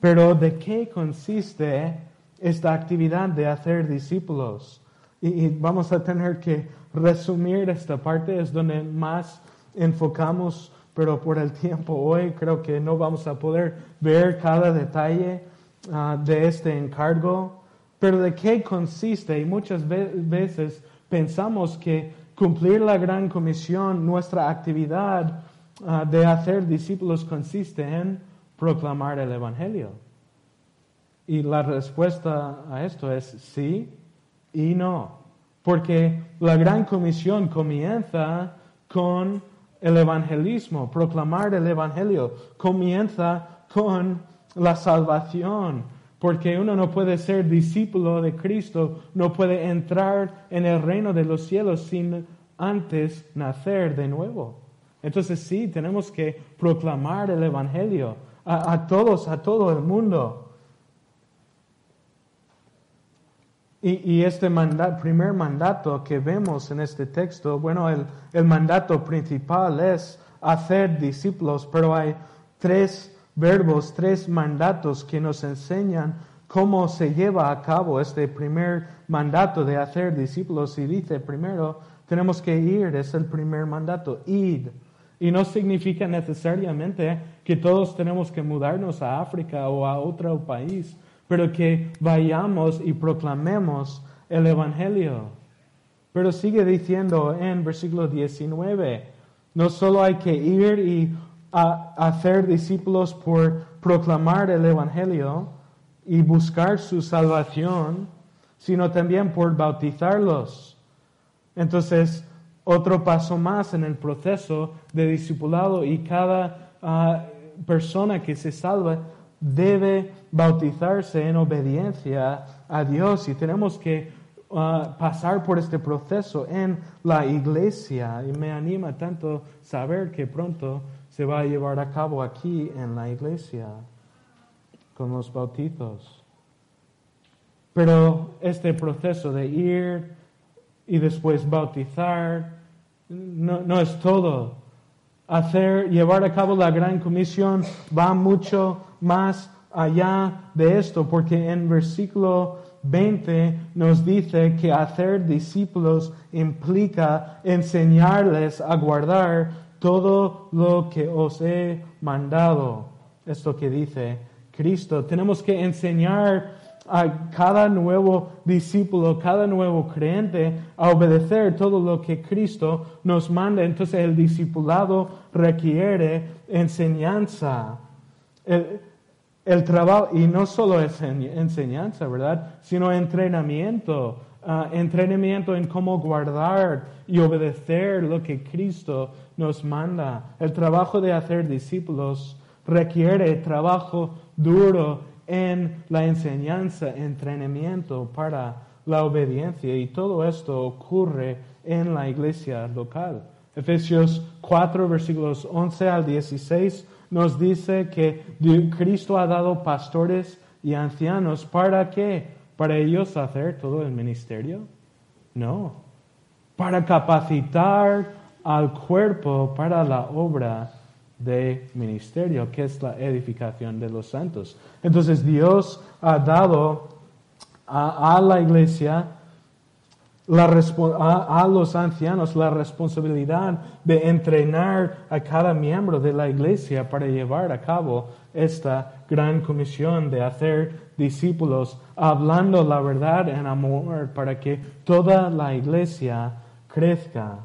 Pero ¿de qué consiste esta actividad de hacer discípulos? Y, vamos a tener que resumir esta parte, es donde más enfocamos, pero por el tiempo hoy creo que no vamos a poder ver cada detalle ah, de este encargo. Pero ¿de qué consiste? Y muchas veces pensamos que cumplir la gran comisión, nuestra actividad ah, de hacer discípulos consiste en proclamar el Evangelio. Y la respuesta a esto es sí y no. Porque la gran comisión comienza con el evangelismo, proclamar el Evangelio, comienza con la salvación, porque uno no puede ser discípulo de Cristo, no puede entrar en el reino de los cielos sin antes nacer de nuevo. Entonces sí, tenemos que proclamar el Evangelio a, todos, a todo el mundo. Y, este primer mandato que vemos en este texto, bueno, el, el mandato principal es hacer discípulos, pero hay tres verbos, tres mandatos que nos enseñan cómo se lleva a cabo este primer mandato de hacer discípulos. Y dice, primero, tenemos que ir, es el primer mandato, id. Y no significa necesariamente que todos tenemos que mudarnos a África o a otro país, pero que vayamos y proclamemos el Evangelio. Pero sigue diciendo en versículo 19, no solo hay que ir y a hacer discípulos por proclamar el Evangelio y buscar su salvación, sino también por bautizarlos. Entonces, otro paso más en el proceso de discipulado y cada ah, persona que se salva debe bautizarse en obediencia a Dios y tenemos que ah, pasar por este proceso en la iglesia y me anima tanto saber que pronto se va a llevar a cabo aquí en la iglesia con los bautizos. Pero este proceso de ir y después bautizar no, no es todo. Hacer, llevar a cabo la gran comisión va mucho más allá de esto, porque en versículo 20 nos dice que hacer discípulos implica enseñarles a guardar todo lo que os he mandado. Esto que dice Cristo. Tenemos que enseñar a cada nuevo discípulo, cada nuevo creyente a obedecer todo lo que Cristo nos manda. Entonces el discipulado requiere enseñanza. El, trabajo, y no solo enseñanza, ¿verdad? Sino entrenamiento. Ah, entrenamiento en cómo guardar y obedecer lo que Cristo nos manda. El trabajo de hacer discípulos requiere trabajo duro en la enseñanza, entrenamiento para la obediencia y todo esto ocurre en la iglesia local. Efesios 4 versículos 11 al 16 nos dice que Cristo ha dado pastores y ancianos para qué? Para ellos hacer todo el ministerio? No, para capacitar al cuerpo para la obra de ministerio, que es la edificación de los santos. Entonces Dios ha dado a, la iglesia, a, a, los ancianos, la responsabilidad de entrenar a cada miembro de la iglesia para llevar a cabo esta gran comisión de hacer discípulos, hablando la verdad en amor para que toda la iglesia crezca.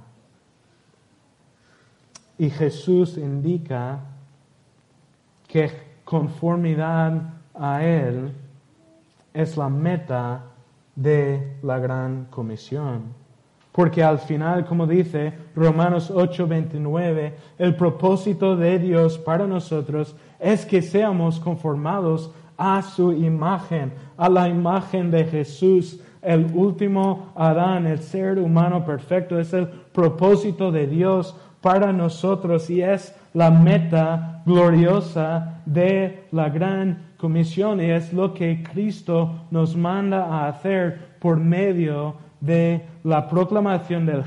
Y Jesús indica que conformidad a Él es la meta de la gran comisión. Porque al final, como dice Romanos 8:29, el propósito de Dios para nosotros es que seamos conformados a su imagen, a la imagen de Jesús, el último Adán, el ser humano perfecto. Es el propósito de Dios para nosotros y es la meta gloriosa de la gran comisión y es lo que Cristo nos manda a hacer por medio de la proclamación del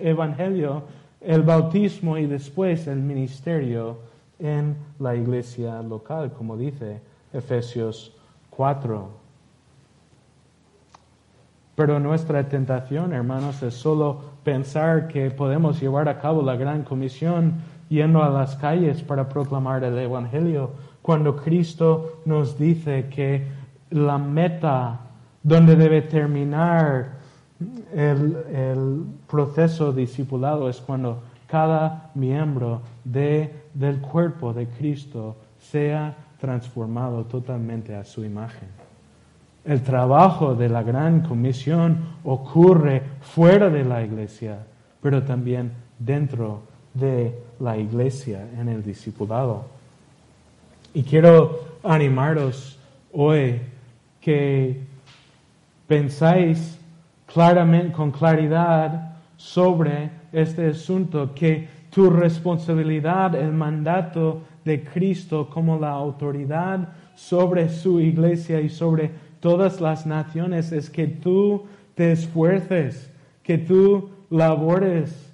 Evangelio, el bautismo y después el ministerio en la iglesia local, como dice Efesios 4. Pero nuestra tentación, hermanos, es solo pensar que podemos llevar a cabo la gran comisión yendo a las calles para proclamar el Evangelio, cuando Cristo nos dice que la meta donde debe terminar el, proceso discipulado es cuando cada miembro de, del cuerpo de Cristo sea transformado totalmente a su imagen. El trabajo de la gran comisión ocurre fuera de la iglesia, pero también dentro de la iglesia en el discipulado. Y quiero animaros hoy que pensáis claramente, con claridad sobre este asunto, que tu responsabilidad, el mandato de Cristo como la autoridad sobre su iglesia y sobre todas las naciones es que tú te esfuerces, que tú labores,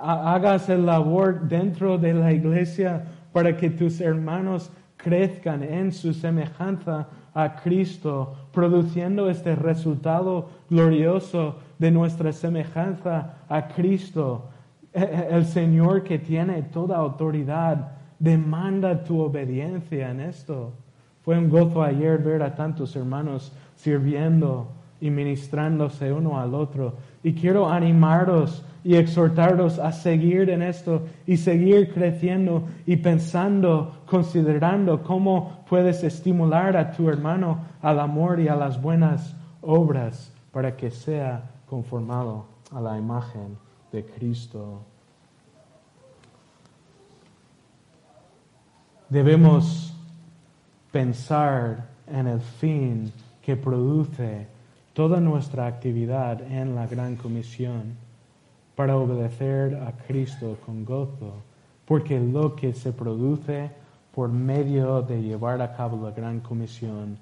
hagas el labor dentro de la iglesia para que tus hermanos crezcan en su semejanza a Cristo, produciendo este resultado glorioso de nuestra semejanza a Cristo. E, e, el Señor que tiene toda autoridad demanda tu obediencia en esto. Fue un gozo ayer ver a tantos hermanos sirviendo y ministrándose uno al otro. Y quiero animaros y exhortaros a seguir en esto y seguir creciendo y pensando, considerando cómo puedes estimular a tu hermano al amor y a las buenas obras para que sea conformado a la imagen de Cristo. Debemos pensar en el fin que produce toda nuestra actividad en la gran comisión para obedecer a Cristo con gozo, porque lo que se produce por medio de llevar a cabo la gran comisión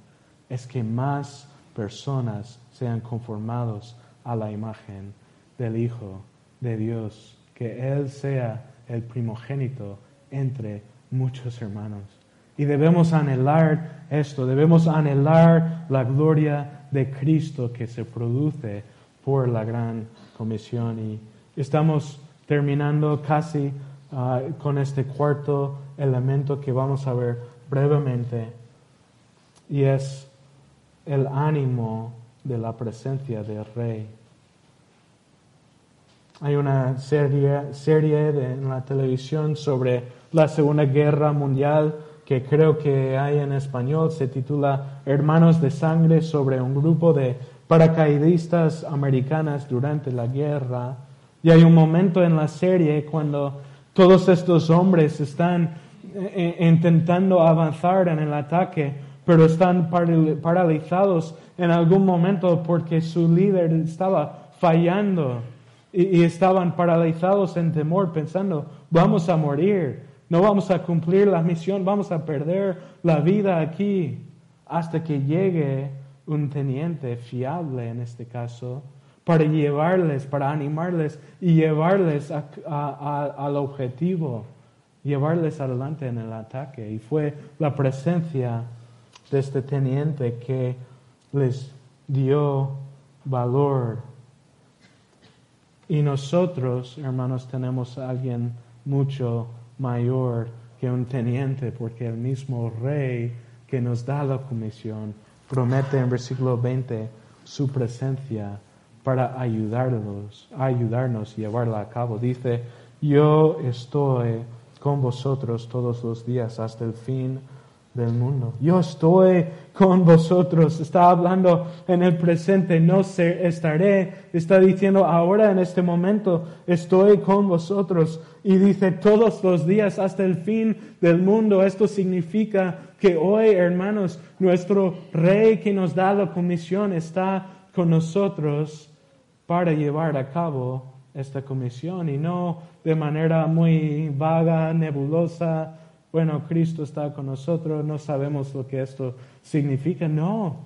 es que más personas sean conformados a la imagen del Hijo de Dios, que Él sea el primogénito entre muchos hermanos. Y debemos anhelar esto, debemos anhelar la gloria de Cristo que se produce por la gran comisión. Y estamos terminando casi ah, con este cuarto elemento que vamos a ver brevemente, y es el ánimo de la presencia del rey. Hay una serie, serie en la televisión sobre la Segunda Guerra Mundial que creo que hay en español, se titula Hermanos de Sangre sobre un grupo de paracaidistas americanas durante la guerra. Y hay un momento en la serie cuando todos estos hombres están eh, eh, intentando avanzar en el ataque, pero están paralizados en algún momento porque su líder estaba fallando y, y estaban paralizados en temor pensando, vamos a morir. No vamos a cumplir la misión, vamos a perder la vida aquí hasta que llegue un teniente fiable en este caso para llevarles, para animarles y llevarles al objetivo, llevarles adelante en el ataque. Y fue la presencia de este teniente que les dio valor. Y nosotros, hermanos, tenemos a alguien mucho mayor que un teniente, porque el mismo rey que nos da la comisión promete en versículo 20 su presencia para ayudarnos, ayudarnos y llevarla a cabo. Dice, yo estoy con vosotros todos los días hasta el fin del mundo. Yo estoy con vosotros. Está hablando en el presente, no sé, estaré. Está diciendo ahora en este momento, estoy con vosotros. Y dice todos los días hasta el fin del mundo. Esto significa que hoy, hermanos, nuestro rey que nos da la comisión está con nosotros para llevar a cabo esta comisión y no de manera muy vaga, nebulosa, bueno, Cristo está con nosotros, no sabemos lo que esto significa. No,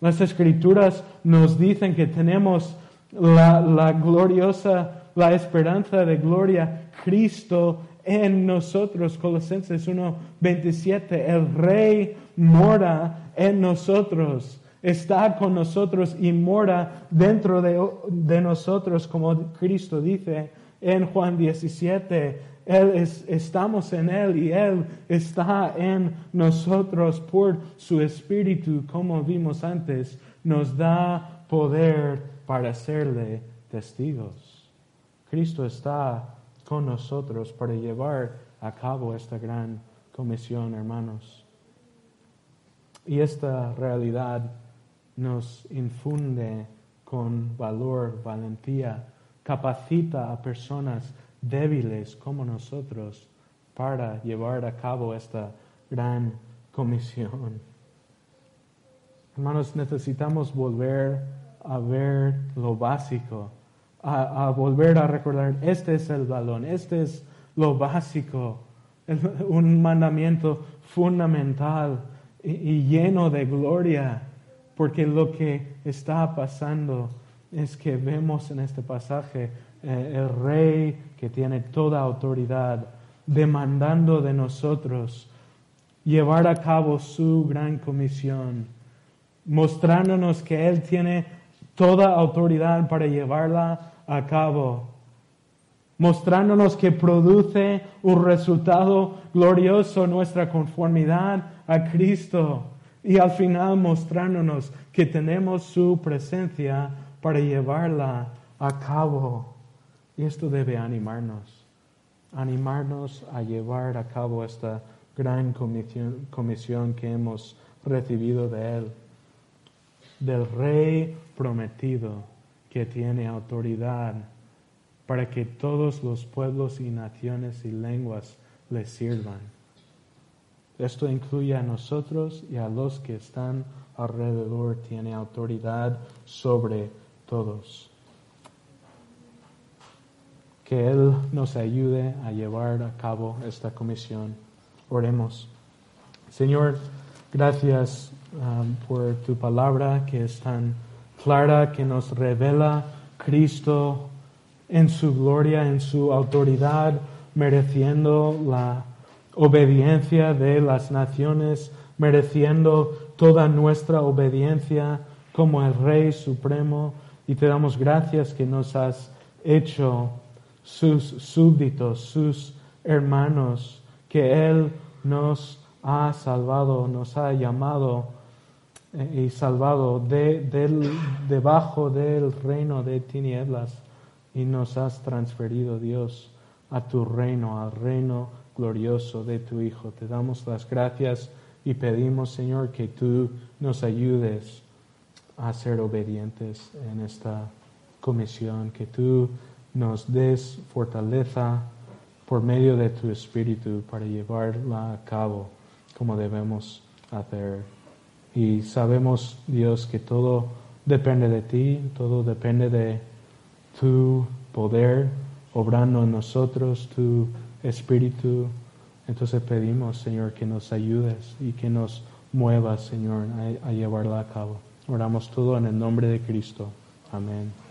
las escrituras nos dicen que tenemos la, gloriosa, la esperanza de gloria, Cristo en nosotros. Colosenses 1:27, el Rey mora en nosotros, está con nosotros y mora dentro de, de nosotros, como Cristo dice en Juan 17 él estamos en Él y Él está en nosotros por su Espíritu, como vimos antes, nos da poder para serle testigos. Cristo está con nosotros para llevar a cabo esta gran comisión, hermanos. Y esta realidad nos infunde con valor, valentía, capacita a personas débiles como nosotros para llevar a cabo esta gran comisión. Hermanos, necesitamos volver a ver lo básico, a, volver a recordar, este es el balón, este es lo básico, un mandamiento fundamental y lleno de gloria, porque lo que está pasando es que vemos en este pasaje eh, el rey que tiene toda autoridad, demandando de nosotros llevar a cabo su gran comisión, mostrándonos que Él tiene toda autoridad para llevarla a cabo, mostrándonos que produce un resultado glorioso nuestra conformidad a Cristo y al final mostrándonos que tenemos su presencia para llevarla a cabo. Y esto debe animarnos, animarnos a llevar a cabo esta gran comisión, que hemos recibido de Él, del Rey prometido que tiene autoridad para que todos los pueblos y naciones y lenguas le sirvan. Esto incluye a nosotros y a los que están alrededor, tiene autoridad sobre todos que Él nos ayude a llevar a cabo esta comisión. Oremos. Señor, gracias um, por tu palabra que es tan clara, que nos revela Cristo en su gloria, en su autoridad, mereciendo la obediencia de las naciones, mereciendo toda nuestra obediencia como el Rey Supremo. Y te damos gracias que nos has hecho sus súbditos, sus hermanos, que Él nos ha salvado, nos ha llamado eh, y salvado de, debajo del reino de tinieblas y nos has transferido, Dios, a tu reino, al reino glorioso de tu Hijo. Te damos las gracias y pedimos, Señor, que tú nos ayudes a ser obedientes en esta comisión, que tú nos des fortaleza por medio de tu Espíritu para llevarla a cabo como debemos hacer. Y sabemos, Dios, que todo depende de ti, todo depende de tu poder obrando en nosotros, tu Espíritu. Entonces pedimos, Señor, que nos ayudes y que nos muevas, Señor, a, a llevarla a cabo. Oramos todo en el nombre de Cristo. Amén.